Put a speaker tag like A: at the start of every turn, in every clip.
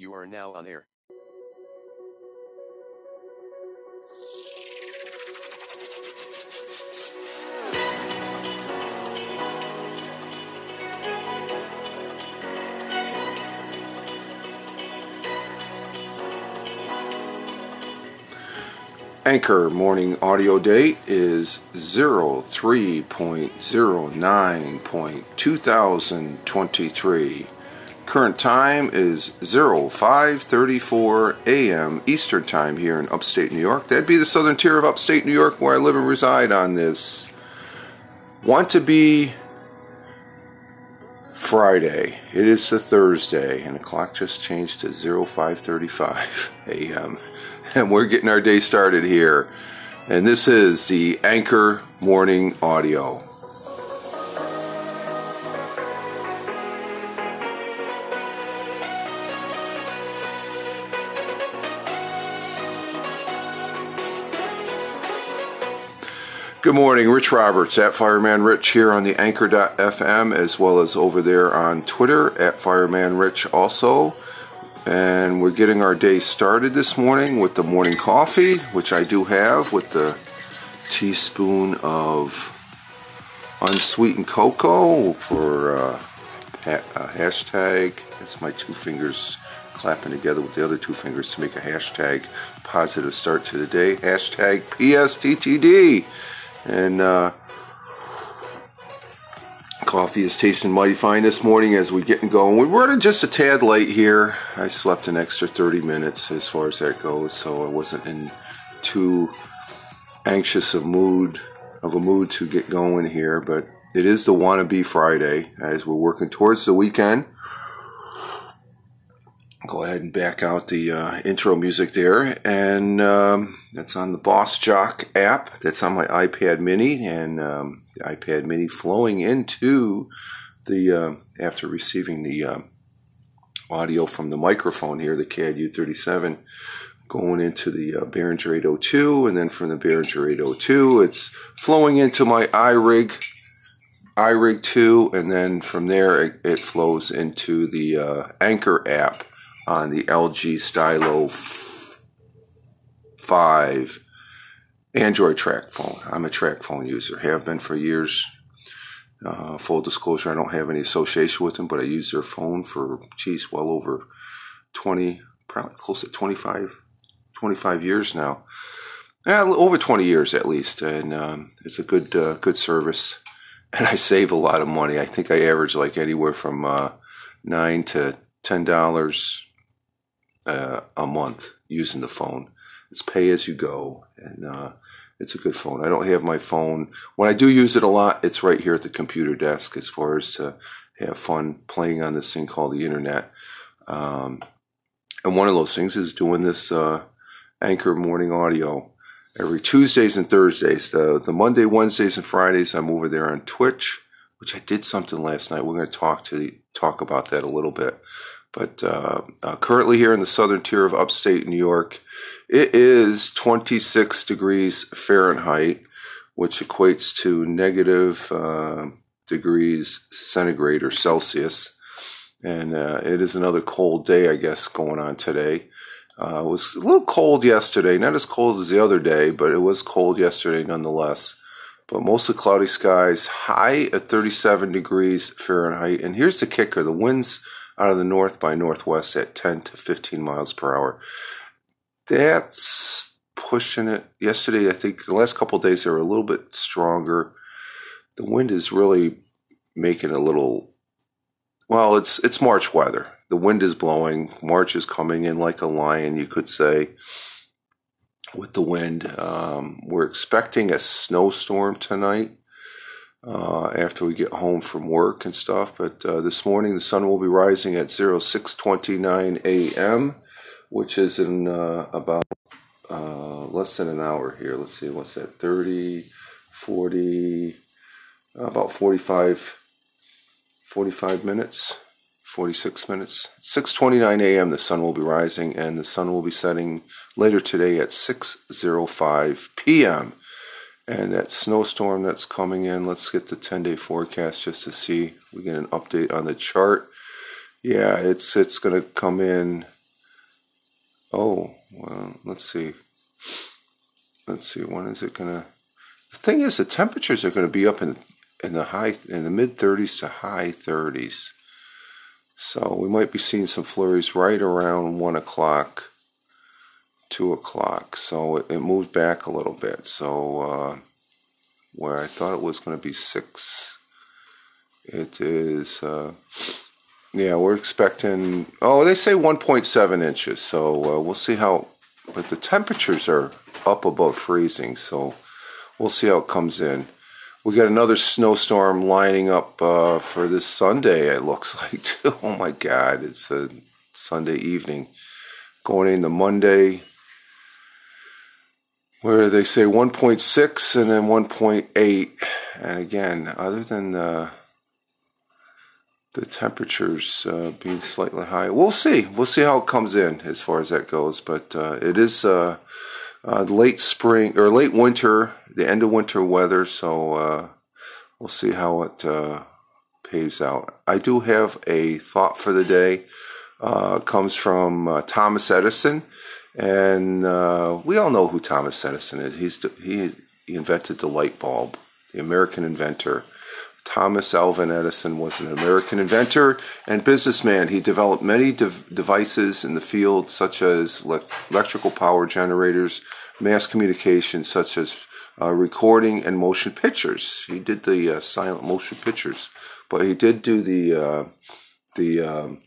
A: You are now on air.
B: Anchor morning audio date is 03.09.2023. Current time is 0534 a.m. Eastern Time here in upstate New York. That'd be the southern tier of upstate New York where I live and reside on this. Want to be Friday. It is a Thursday, and the clock just changed to 0535 a.m. And we're getting our day started here. And this is the Anchor Morning Audio. Good morning, Rich Roberts at Fireman Rich here on the Anchor.fm as well as over there on Twitter at Fireman Rich also. And we're getting our day started this morning with the morning coffee, which I do have with the teaspoon of unsweetened cocoa for uh, ha- hashtag. That's my two fingers clapping together with the other two fingers to make a hashtag positive start to the day. Hashtag PSTTD. And uh, coffee is tasting mighty fine this morning as we getting going. We were just a tad late here. I slept an extra 30 minutes as far as that goes, so I wasn't in too anxious of mood of a mood to get going here. But it is the wannabe Friday as we're working towards the weekend go ahead and back out the uh, intro music there. And um, that's on the Boss Jock app. That's on my iPad mini. And um, the iPad mini flowing into the, uh, after receiving the uh, audio from the microphone here, the CAD U37, going into the uh, Behringer 802. And then from the Behringer 802, it's flowing into my iRig. iRig 2, and then from there it, it flows into the uh, Anchor app on the LG Stylo 5 Android TracFone. I'm a TracFone user, have been for years. Uh, full disclosure, I don't have any association with them, but I use their phone for, geez, well over 20, probably close to 25, 25 years now. Yeah, over 20 years at least, and um, it's a good uh, good service, and I save a lot of money. I think I average like anywhere from uh, nine to ten dollars uh, a month using the phone. It's pay as you go, and uh, it's a good phone. I don't have my phone when I do use it a lot. It's right here at the computer desk as far as to have fun playing on this thing called the internet. Um, and one of those things is doing this uh, Anchor Morning Audio every Tuesdays and Thursdays. The the Monday, Wednesdays, and Fridays I'm over there on Twitch, which I did something last night. We're going to talk to talk about that a little bit. But uh, uh, currently here in the southern tier of upstate New York, it is 26 degrees Fahrenheit, which equates to negative uh, degrees centigrade or Celsius. And uh, it is another cold day, I guess, going on today. Uh, it was a little cold yesterday, not as cold as the other day, but it was cold yesterday nonetheless. But mostly cloudy skies, high at 37 degrees Fahrenheit. And here's the kicker the winds out of the north by northwest at 10 to 15 miles per hour. That's pushing it. Yesterday, I think the last couple days they were a little bit stronger. The wind is really making a little. Well, it's it's March weather. The wind is blowing. March is coming in like a lion, you could say. With the wind, um, we're expecting a snowstorm tonight uh, after we get home from work and stuff. But uh, this morning, the sun will be rising at 0629 a.m., which is in uh, about uh, less than an hour here. Let's see, what's that? 30, 40, about 45, 45 minutes. 46 minutes 6:29 a.m. the sun will be rising and the sun will be setting later today at 6:05 p.m and that snowstorm that's coming in. Let's get the 10 day forecast just to see. We get an update on the chart. Yeah, it's it's going to come in Oh, well, let's see. Let's see. When is it gonna? The thing is, the temperatures are going to be up in in the high in the mid 30s to high 30s. So we might be seeing some flurries right around one o'clock, two o'clock. So it, it moved back a little bit. So uh, where I thought it was going to be six, it is. Uh, yeah, we're expecting. Oh, they say 1.7 inches. So uh, we'll see how. But the temperatures are up above freezing. So we'll see how it comes in. We got another snowstorm lining up uh, for this Sunday. It looks like. Oh my God! It's a Sunday evening, going into Monday, where they say 1.6 and then 1.8. And again, other than the the temperatures uh, being slightly high, we'll see. We'll see how it comes in as far as that goes. But uh, it is uh, uh, late spring or late winter, the end of winter weather. So uh, we'll see how it uh, pays out. I do have a thought for the day. Comes from Thomas Edison, and uh, we all know who Thomas Edison is. He's he, he invented the light bulb, the American inventor. Thomas Alva Edison was an American inventor and businessman. He developed many de- devices in the field, such as le- electrical power generators, mass communication, such as uh, recording and motion pictures. He did the uh, silent motion pictures, but he did do the uh, the um,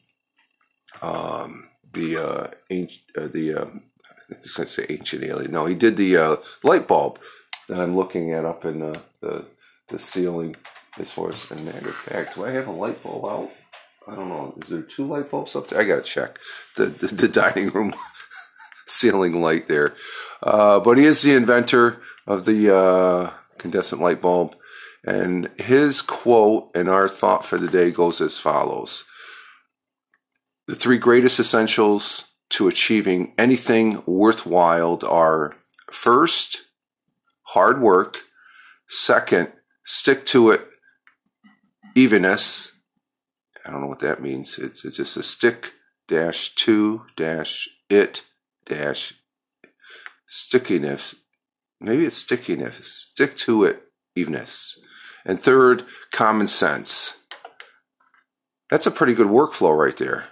B: um, the uh, ancient, uh, the um, I say ancient alien. No, he did the uh, light bulb that I'm looking at up in the the, the ceiling. As far as a matter of fact, do I have a light bulb out? I don't know. Is there two light bulbs up there? I gotta check the the, the dining room ceiling light there. Uh, but he is the inventor of the uh, incandescent light bulb. And his quote and our thought for the day goes as follows The three greatest essentials to achieving anything worthwhile are first, hard work, second, stick to it evenness. I don't know what that means. It's, it's just a stick dash to dash it dash stickiness. Maybe it's stickiness. Stick to it evenness. And third, common sense. That's a pretty good workflow right there,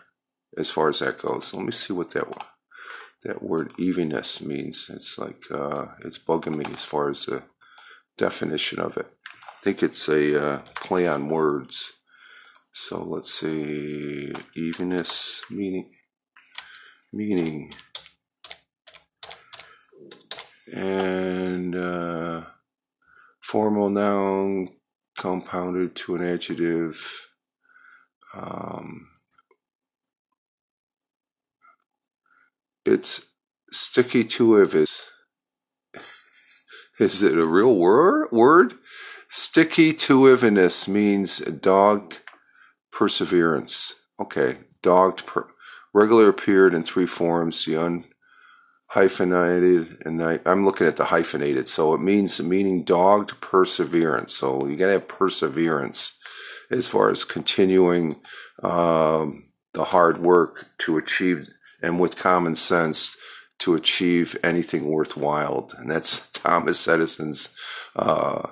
B: as far as that goes. Let me see what that that word evenness means. It's like uh, it's bugging me as far as the definition of it. I think it's a uh, play on words. So let's see, evenness meaning meaning and uh, formal noun compounded to an adjective. Um, it's sticky to is it a real word word? Sticky to means dog perseverance. Okay dogged per, regular appeared in three forms the un hyphenated and I, am looking at the hyphenated so it means meaning dogged perseverance. So you gotta have perseverance as far as continuing um, the hard work to achieve and with common sense to achieve anything worthwhile and that's thomas edison's uh,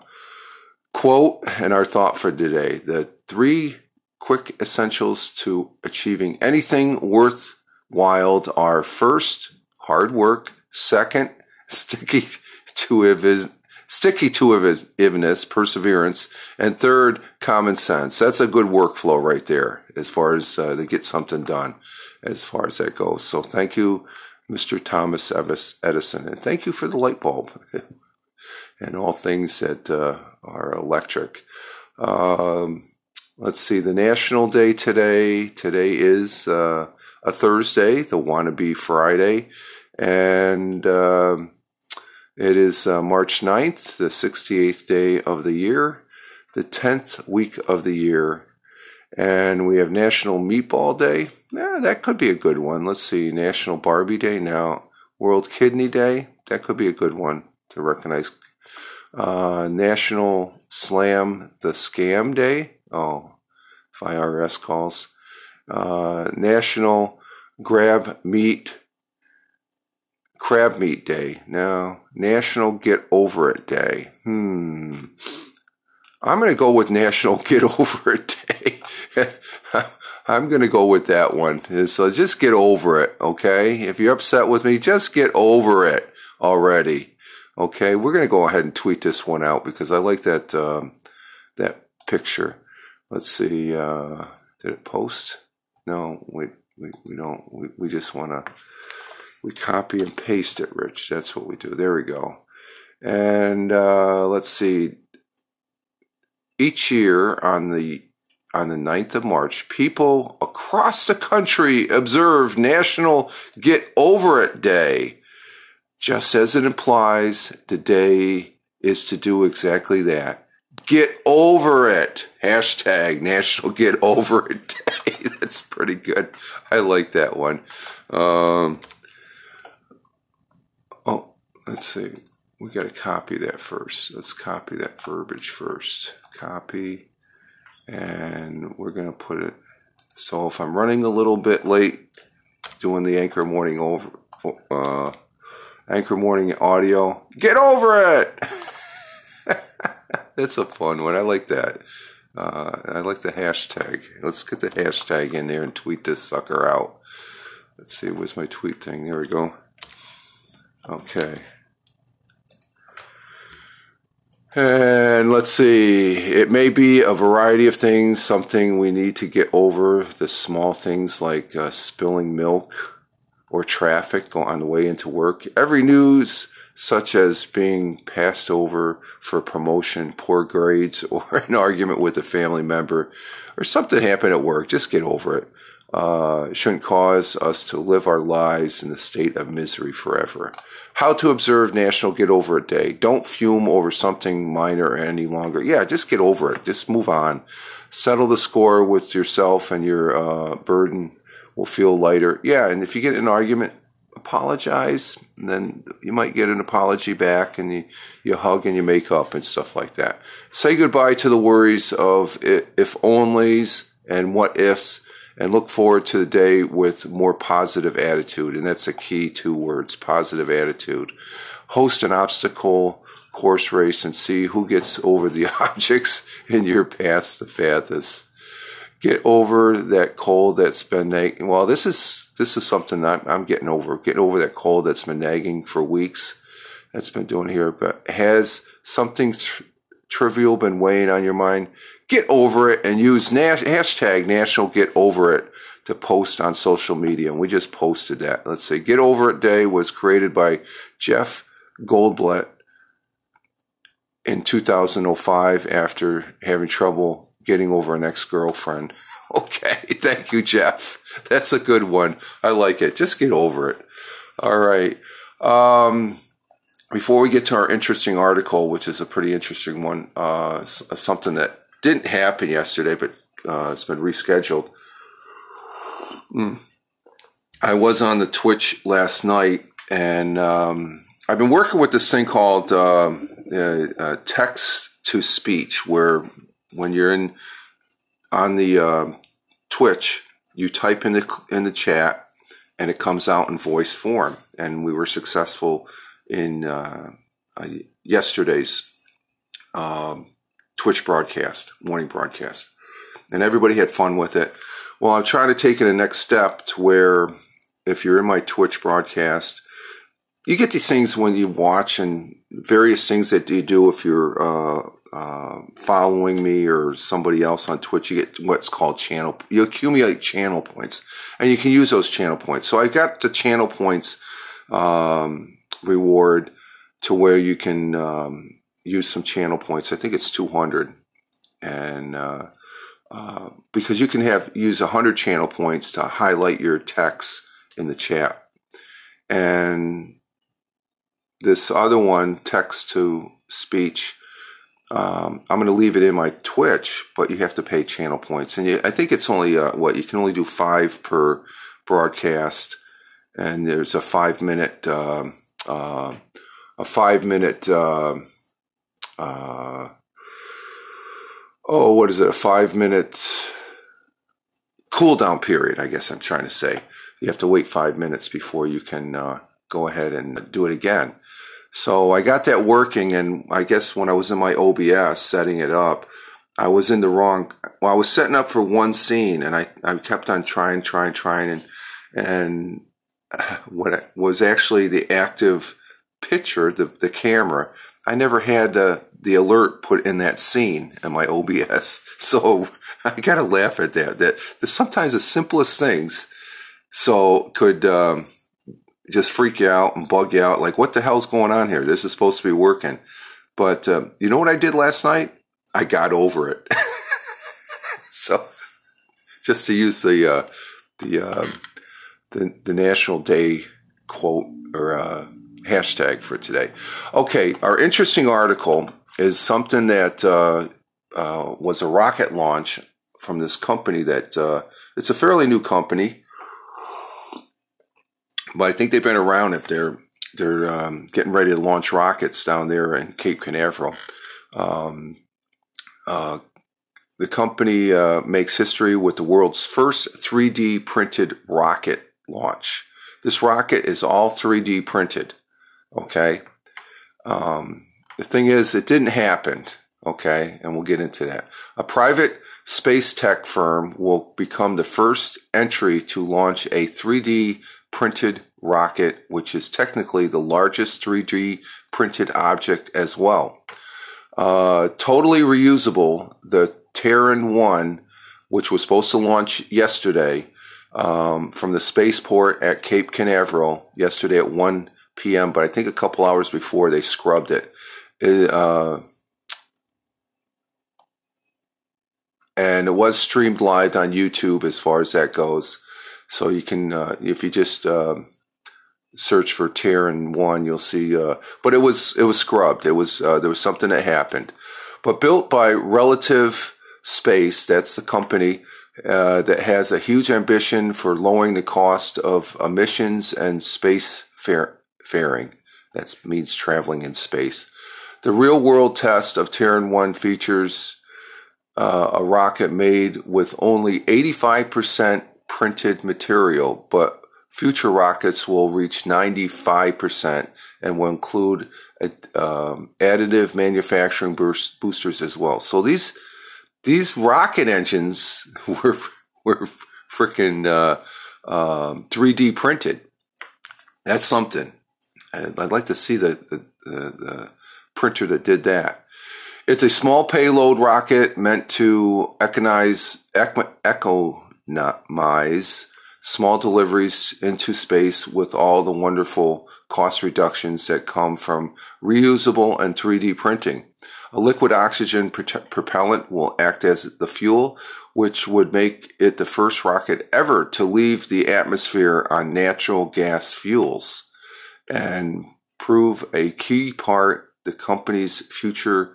B: quote and our thought for today the three quick essentials to achieving anything worthwhile are first hard work. Second, sticky to his sticky to evenness, perseverance, and third, common sense. That's a good workflow right there as far as uh, to get something done, as far as that goes. So thank you, Mr. Thomas Edison, and thank you for the light bulb and all things that uh, are electric. Um, let's see, the National Day today. Today is uh, a Thursday, the Wannabe Friday and um, it is uh, March 9th, the 68th day of the year, the 10th week of the year, and we have National Meatball Day. Yeah, that could be a good one. Let's see, National Barbie Day now, World Kidney Day. That could be a good one to recognize. Uh, National Slam the Scam Day. Oh, if IRS calls. Uh, National Grab Meat Crab Meat Day. No. National Get Over It Day. Hmm. I'm going to go with National Get Over It Day. I'm going to go with that one. So just get over it, okay? If you're upset with me, just get over it already. Okay, we're going to go ahead and tweet this one out because I like that um, that picture. Let's see. Uh, did it post? No, we we, we don't. We, we just want to we copy and paste it, Rich. That's what we do. There we go. And uh, let's see. Each year on the on the 9th of March, people across the country observe National Get Over It Day. Just as it implies, the day is to do exactly that. Get over it. Hashtag National Get Over It Day. That's pretty good. I like that one. Um, oh, let's see. We got to copy that first. Let's copy that verbiage first. Copy and we're going to put it so if I'm running a little bit late doing the anchor morning over uh, anchor morning audio get over it! That's a fun one I like that. Uh, I like the hashtag. Let's get the hashtag in there and tweet this sucker out. Let's see where's my tweet thing? There we go. Okay and let's see, it may be a variety of things, something we need to get over, the small things like uh, spilling milk or traffic on the way into work. Every news, such as being passed over for promotion, poor grades, or an argument with a family member, or something happened at work, just get over it uh, shouldn't cause us to live our lives in the state of misery forever. How to observe National Get Over It Day. Don't fume over something minor any longer. Yeah, just get over it. Just move on. Settle the score with yourself, and your uh, burden will feel lighter. Yeah, and if you get an argument, apologize. And then you might get an apology back, and you, you hug and you make up and stuff like that. Say goodbye to the worries of if onlys and what ifs and look forward to the day with more positive attitude. And that's a key two words positive attitude. Host an obstacle course race and see who gets over the objects in your path the fastest. Get over that cold that's been nagging. Well, this is this is something I'm, I'm getting over. Getting over that cold that's been nagging for weeks. That's been doing here, but has something trivial been weighing on your mind, get over it and use hashtag national get over it to post on social media. And we just posted that. Let's say Get Over It Day was created by Jeff Goldblatt in 2005 after having trouble getting over an ex girlfriend. Okay, thank you, Jeff. That's a good one. I like it. Just get over it. All right. Um, before we get to our interesting article, which is a pretty interesting one, uh, something that didn't happen yesterday, but uh, it's been rescheduled. Mm. I was on the Twitch last night, and um, I've been working with this thing called uh, uh, text to speech, where when you're in on the uh, Twitch, you type in the in the chat, and it comes out in voice form. And we were successful in uh, uh, yesterday's um, Twitch broadcast, morning broadcast, and everybody had fun with it. Well, I'm trying to take it a next step to where if you're in my Twitch broadcast, you get these things when you watch and various things that you do if you're uh, uh, following me or somebody else on Twitch. You get what's called channel. You accumulate channel points, and you can use those channel points. So I've got the channel points um, reward to where you can um, use some channel points. I think it's 200. And uh, uh, because you can have use 100 channel points to highlight your text in the chat. And this other one, text to speech, um, I'm going to leave it in my Twitch, but you have to pay channel points. And you, I think it's only, uh, what, you can only do five per broadcast. And there's a five minute, um, uh, a five minute, uh, oh, what is it? A five minute cool down period, I guess I'm trying to say. You have to wait five minutes before you can uh, go ahead and do it again. So I got that working, and I guess when I was in my OBS setting it up, I was in the wrong. Well, I was setting up for one scene, and I, I kept on trying, trying, trying, and and what was actually the active picture, the the camera. I never had the the alert put in that scene in my OBS, so I gotta laugh at that. That, that sometimes the simplest things so could. Um, just freak you out and bug you out. Like, what the hell's going on here? This is supposed to be working. But um, you know what I did last night? I got over it. so, just to use the uh, the, uh, the the National Day quote or uh, hashtag for today. Okay, our interesting article is something that uh, uh, was a rocket launch from this company that uh, it's a fairly new company but I think they've been around if they're they're um, getting ready to launch rockets down there in Cape Canaveral. Um, uh, the company uh, makes history with the world's first 3D printed rocket launch. This rocket is all 3D printed. Okay. Um, the thing is, it didn't happen. Okay. And we'll get into that. A private space tech firm will become the first entry to launch a 3D printed rocket, which is technically the largest 3D printed object as well. Uh, totally reusable, the Terran 1, which was supposed to launch yesterday um, from the spaceport at Cape Canaveral yesterday at 1 p.m., but I think a couple hours before they scrubbed it. It uh, and it was streamed live on YouTube as far as that goes. So you can, uh, if you just uh, search for Terran One, you'll see. Uh, but it was it was scrubbed. It was uh, there was something that happened. But built by Relative Space, that's the company uh, that has a huge ambition for lowering the cost of emissions and space faring. That means traveling in space. The real world test of Terran 1 features uh, a rocket made with only 85% printed material, but future rockets will reach 95% and will include um, additive manufacturing boost, boosters as well. So these these rocket engines were were freaking uh, um, 3D printed. That's something. I'd like to see the, the, the printer that did that. It's a small payload rocket meant to economize, echo, minimize small deliveries into space with all the wonderful cost reductions that come from reusable and 3D printing. A liquid oxygen propellant will act as the fuel, which would make it the first rocket ever to leave the atmosphere on natural gas fuels and prove a key part the company's future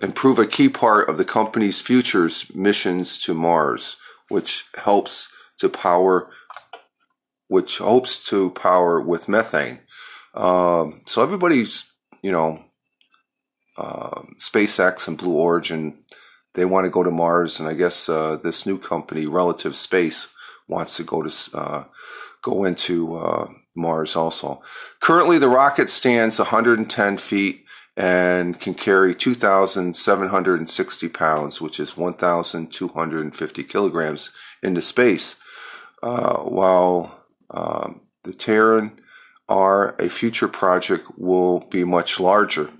B: and prove a key part of the company's future's missions to Mars, which helps to power, which hopes to power with methane. Um, so everybody's, you know, uh, SpaceX and Blue Origin, they want to go to Mars, and I guess uh, this new company, Relative Space, wants to go to uh, go into uh, Mars also. Currently, the rocket stands 110 feet and can carry 2,760 pounds, which is 1,250 kilograms, into space. Uh, while um, the Terran R, a future project, will be much larger.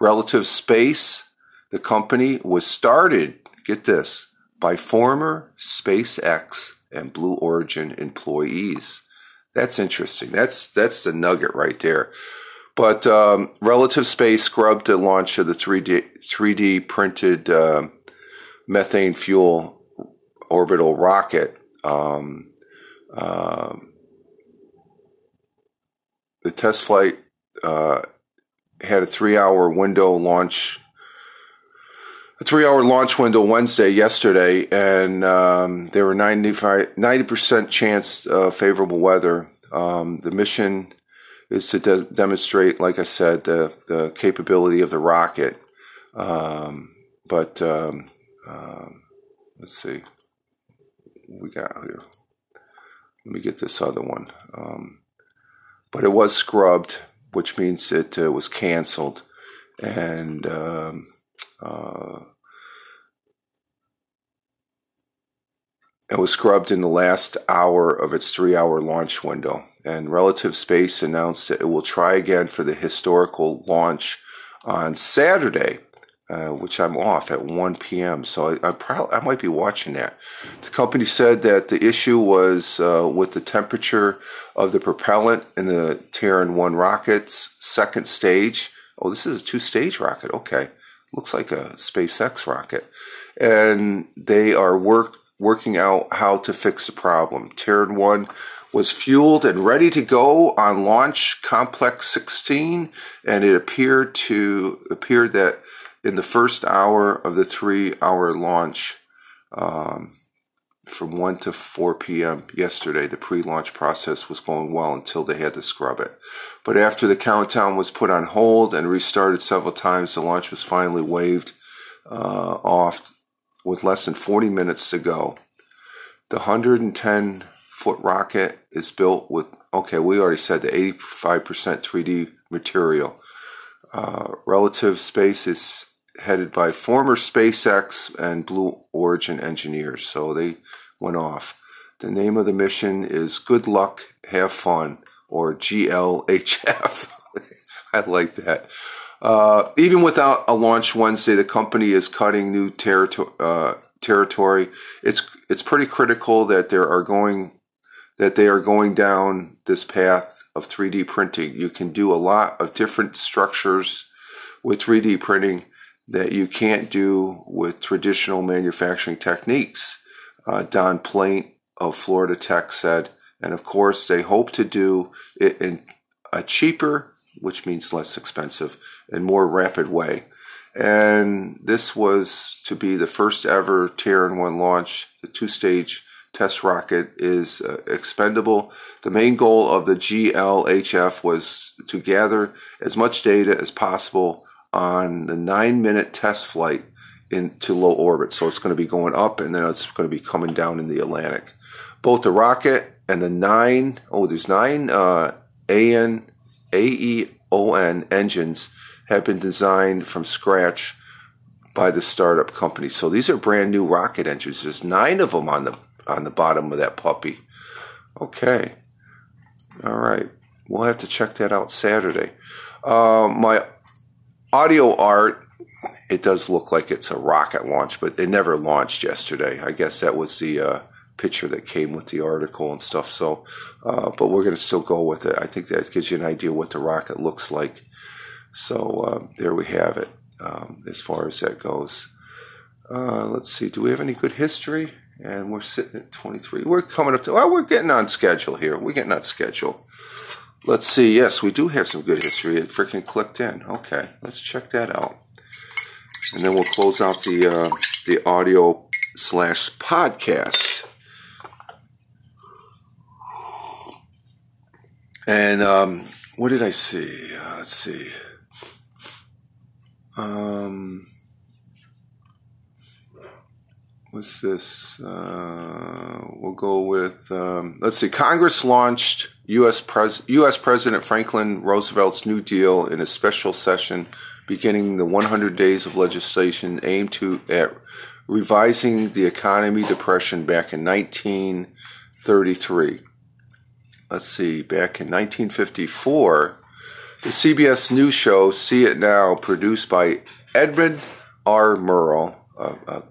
B: Relative Space, the company, was started, get this, by former SpaceX and Blue Origin employees. That's interesting. That's that's the nugget right there. But um, Relative Space scrubbed the launch of the 3D 3D printed uh, methane fuel orbital rocket. Um, uh, the test flight uh, had a three-hour window launch a three hour launch window Wednesday, yesterday, and um, there were 95, 90% chance of favorable weather. Um, the mission is to de- demonstrate, like I said, the, the capability of the rocket. Um, but um, um, let's see, what we got here. Let me get this other one. Um, but it was scrubbed, which means it uh, was canceled, and uh, it was scrubbed in the last hour of its three-hour launch window. And Relative Space announced that it will try again for the historical launch on Saturday uh, which I'm off at 1 p.m. So I, I, probably I might be watching that. The company said that the issue was uh, with the temperature of the propellant in the Terran 1 rocket's second stage. Oh, this is a two-stage rocket. Okay, looks like a SpaceX rocket, and they are work working out how to fix the problem. Terran 1 was fueled and ready to go on launch complex 16 and it appeared to appeared that in the first hour of the three hour launch um, from 1 to 4 p.m. yesterday, the pre launch process was going well until they had to scrub it. But after the countdown was put on hold and restarted several times, the launch was finally waved uh, off with less than 40 minutes to go. The 110 foot rocket is built with, okay, we already said the 85% 3D material. Uh, relative space is headed by former SpaceX and Blue Origin engineers. So they went off. The name of the mission is Good Luck, Have Fun, or GLHF. I like that. Uh, even without a launch Wednesday, the company is cutting new territory. Uh, territory. It's it's pretty critical that there are going that they are going down this path of 3D printing. You can do a lot of different structures with 3D printing that you can't do with traditional manufacturing techniques. Uh, Don Platt of Florida Tech said, and of course, they hope to do it in a cheaper, which means less expensive, and more rapid way. And this was to be the first ever Terran 1 launch. The two stage test rocket is uh, expendable. The main goal of the GLHF was to gather as much data as possible on the nine minute test flight into low orbit. So it's going to be going up and then it's going to be coming down in the Atlantic. Both the rocket and the nine, oh, there's nine uh, AN, AEON engines have been designed from scratch by the startup company. So these are brand new rocket engines. There's nine of them on the on the bottom of that puppy. Okay. All right. We'll have to check that out Saturday. Uh, my audio art, it does look like it's a rocket launch, but it never launched yesterday. I guess that was the uh, picture that came with the article and stuff. So, uh, but we're going to still go with it. I think that gives you an idea what the rocket looks like. So uh, there we have it um, as far as that goes. Uh, let's see. Do we have any good history? And we're sitting at 23. We're coming up to, well, we're getting on schedule here. We're getting on schedule. Let's see. Yes, we do have some good history. It freaking clicked in. Okay, let's check that out. And then we'll close out the uh, the audio slash podcast. And um, what did I see? Uh, let's see. Um, what's this? Uh, we'll go with, um, let's see, Congress launched U.S. Pres- U.S. President Franklin Roosevelt's New Deal in a special session beginning the 100 days of legislation aimed to at revising the economy depression back in 1933. Let's see, back in 1954, the CBS News show See It Now, produced by Edmund R. Murrow, a, a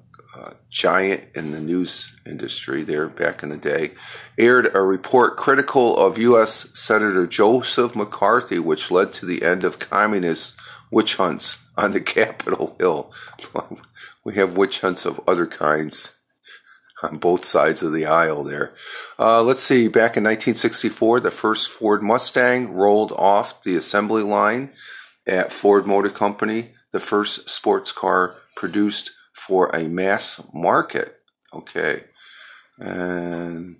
B: giant in the news industry there back in the day, aired a report critical of U.S. Senator Joseph McCarthy, which led to the end of communist witch hunts on the Capitol Hill. we have witch hunts of other kinds on both sides of the aisle there. Uh, let's see, back in 1964, the first Ford Mustang rolled off the assembly line at Ford Motor Company, the first sports car produced for a mass market. Okay. And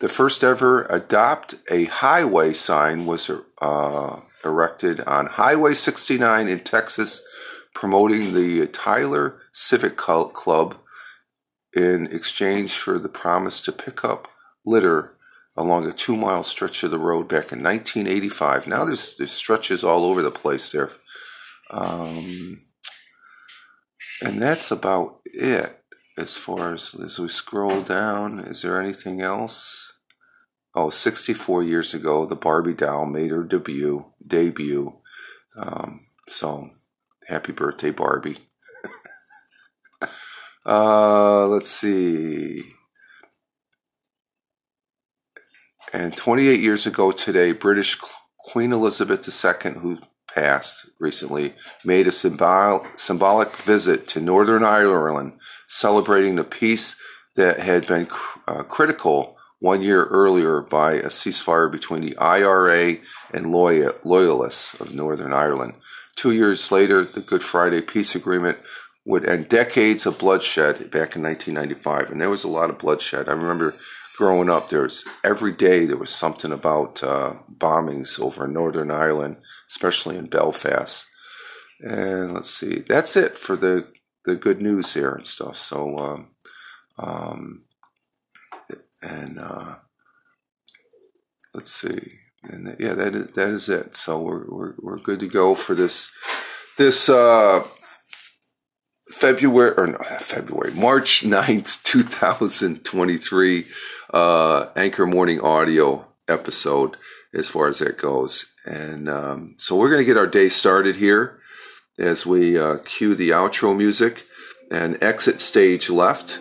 B: the first ever adopt a highway sign was uh, erected on Highway 69 in Texas, promoting the Tyler Civic Club in exchange for the promise to pick up litter along a two mile stretch of the road back in 1985. Now there's, there's stretches all over the place there. Um, and that's about it as far as as we scroll down. Is there anything else? Oh, 64 years ago, the Barbie doll made her debut. Debut. Um, so, happy birthday, Barbie. uh, let's see. And 28 years ago today, British Queen Elizabeth II, who passed recently, made a symbol- symbolic visit to Northern Ireland, celebrating the peace that had been cr- uh, critical one year earlier by a ceasefire between the IRA and loyal- loyalists of Northern Ireland. Two years later, the Good Friday Peace Agreement would end decades of bloodshed back in 1995. And there was a lot of bloodshed. I remember growing up, there was every day there was something about uh, bombings over Northern Ireland, especially in Belfast. And let's see, that's it for the the good news here and stuff. So, um, um, and uh, let's see, and yeah, that is that is it. So we're we're we're good to go for this this uh, February or no, February March 9th, 2023 uh, Anchor Morning Audio episode as far as that goes. And um, so we're going to get our day started here as we uh, cue the outro music and exit stage left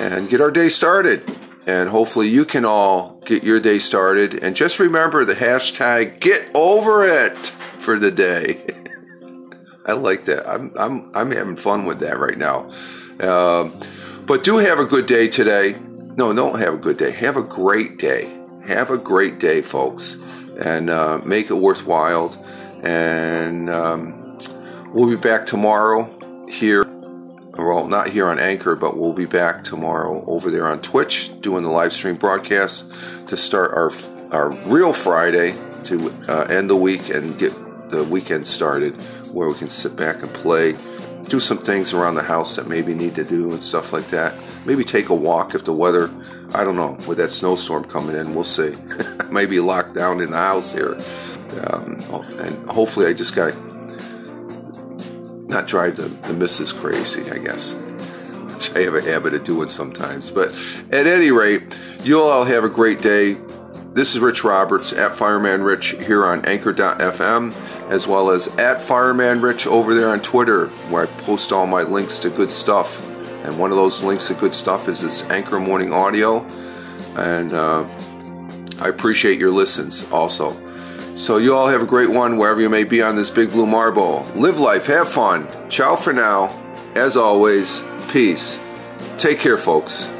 B: and get our day started. And hopefully you can all get your day started. And just remember the hashtag get over it for the day. I like that. I'm, I'm, I'm having fun with that right now. Um, but do have a good day today. No, don't have a good day. Have a great day. Have a great day, folks. And uh, make it worthwhile. And um, we'll be back tomorrow here. Well, not here on Anchor, but we'll be back tomorrow over there on Twitch doing the live stream broadcast to start our our real Friday to uh, end the week and get the weekend started where we can sit back and play, do some things around the house that maybe need to do and stuff like that. Maybe take a walk if the weather, I don't know, with that snowstorm coming in, we'll see. maybe locked down in the house here. Um, and hopefully I just got not drive the, the missus crazy, I guess. Which I have a habit of doing sometimes. But at any rate, you all have a great day. This is Rich Roberts at Fireman Rich here on Anchor.fm, as well as at Fireman Rich over there on Twitter, where I post all my links to good stuff. And one of those links to good stuff is this Anchor Morning Audio. And uh, I appreciate your listens also. So you all have a great one wherever you may be on this big blue marble. Live life, have fun. Ciao for now. As always, peace. Take care, folks.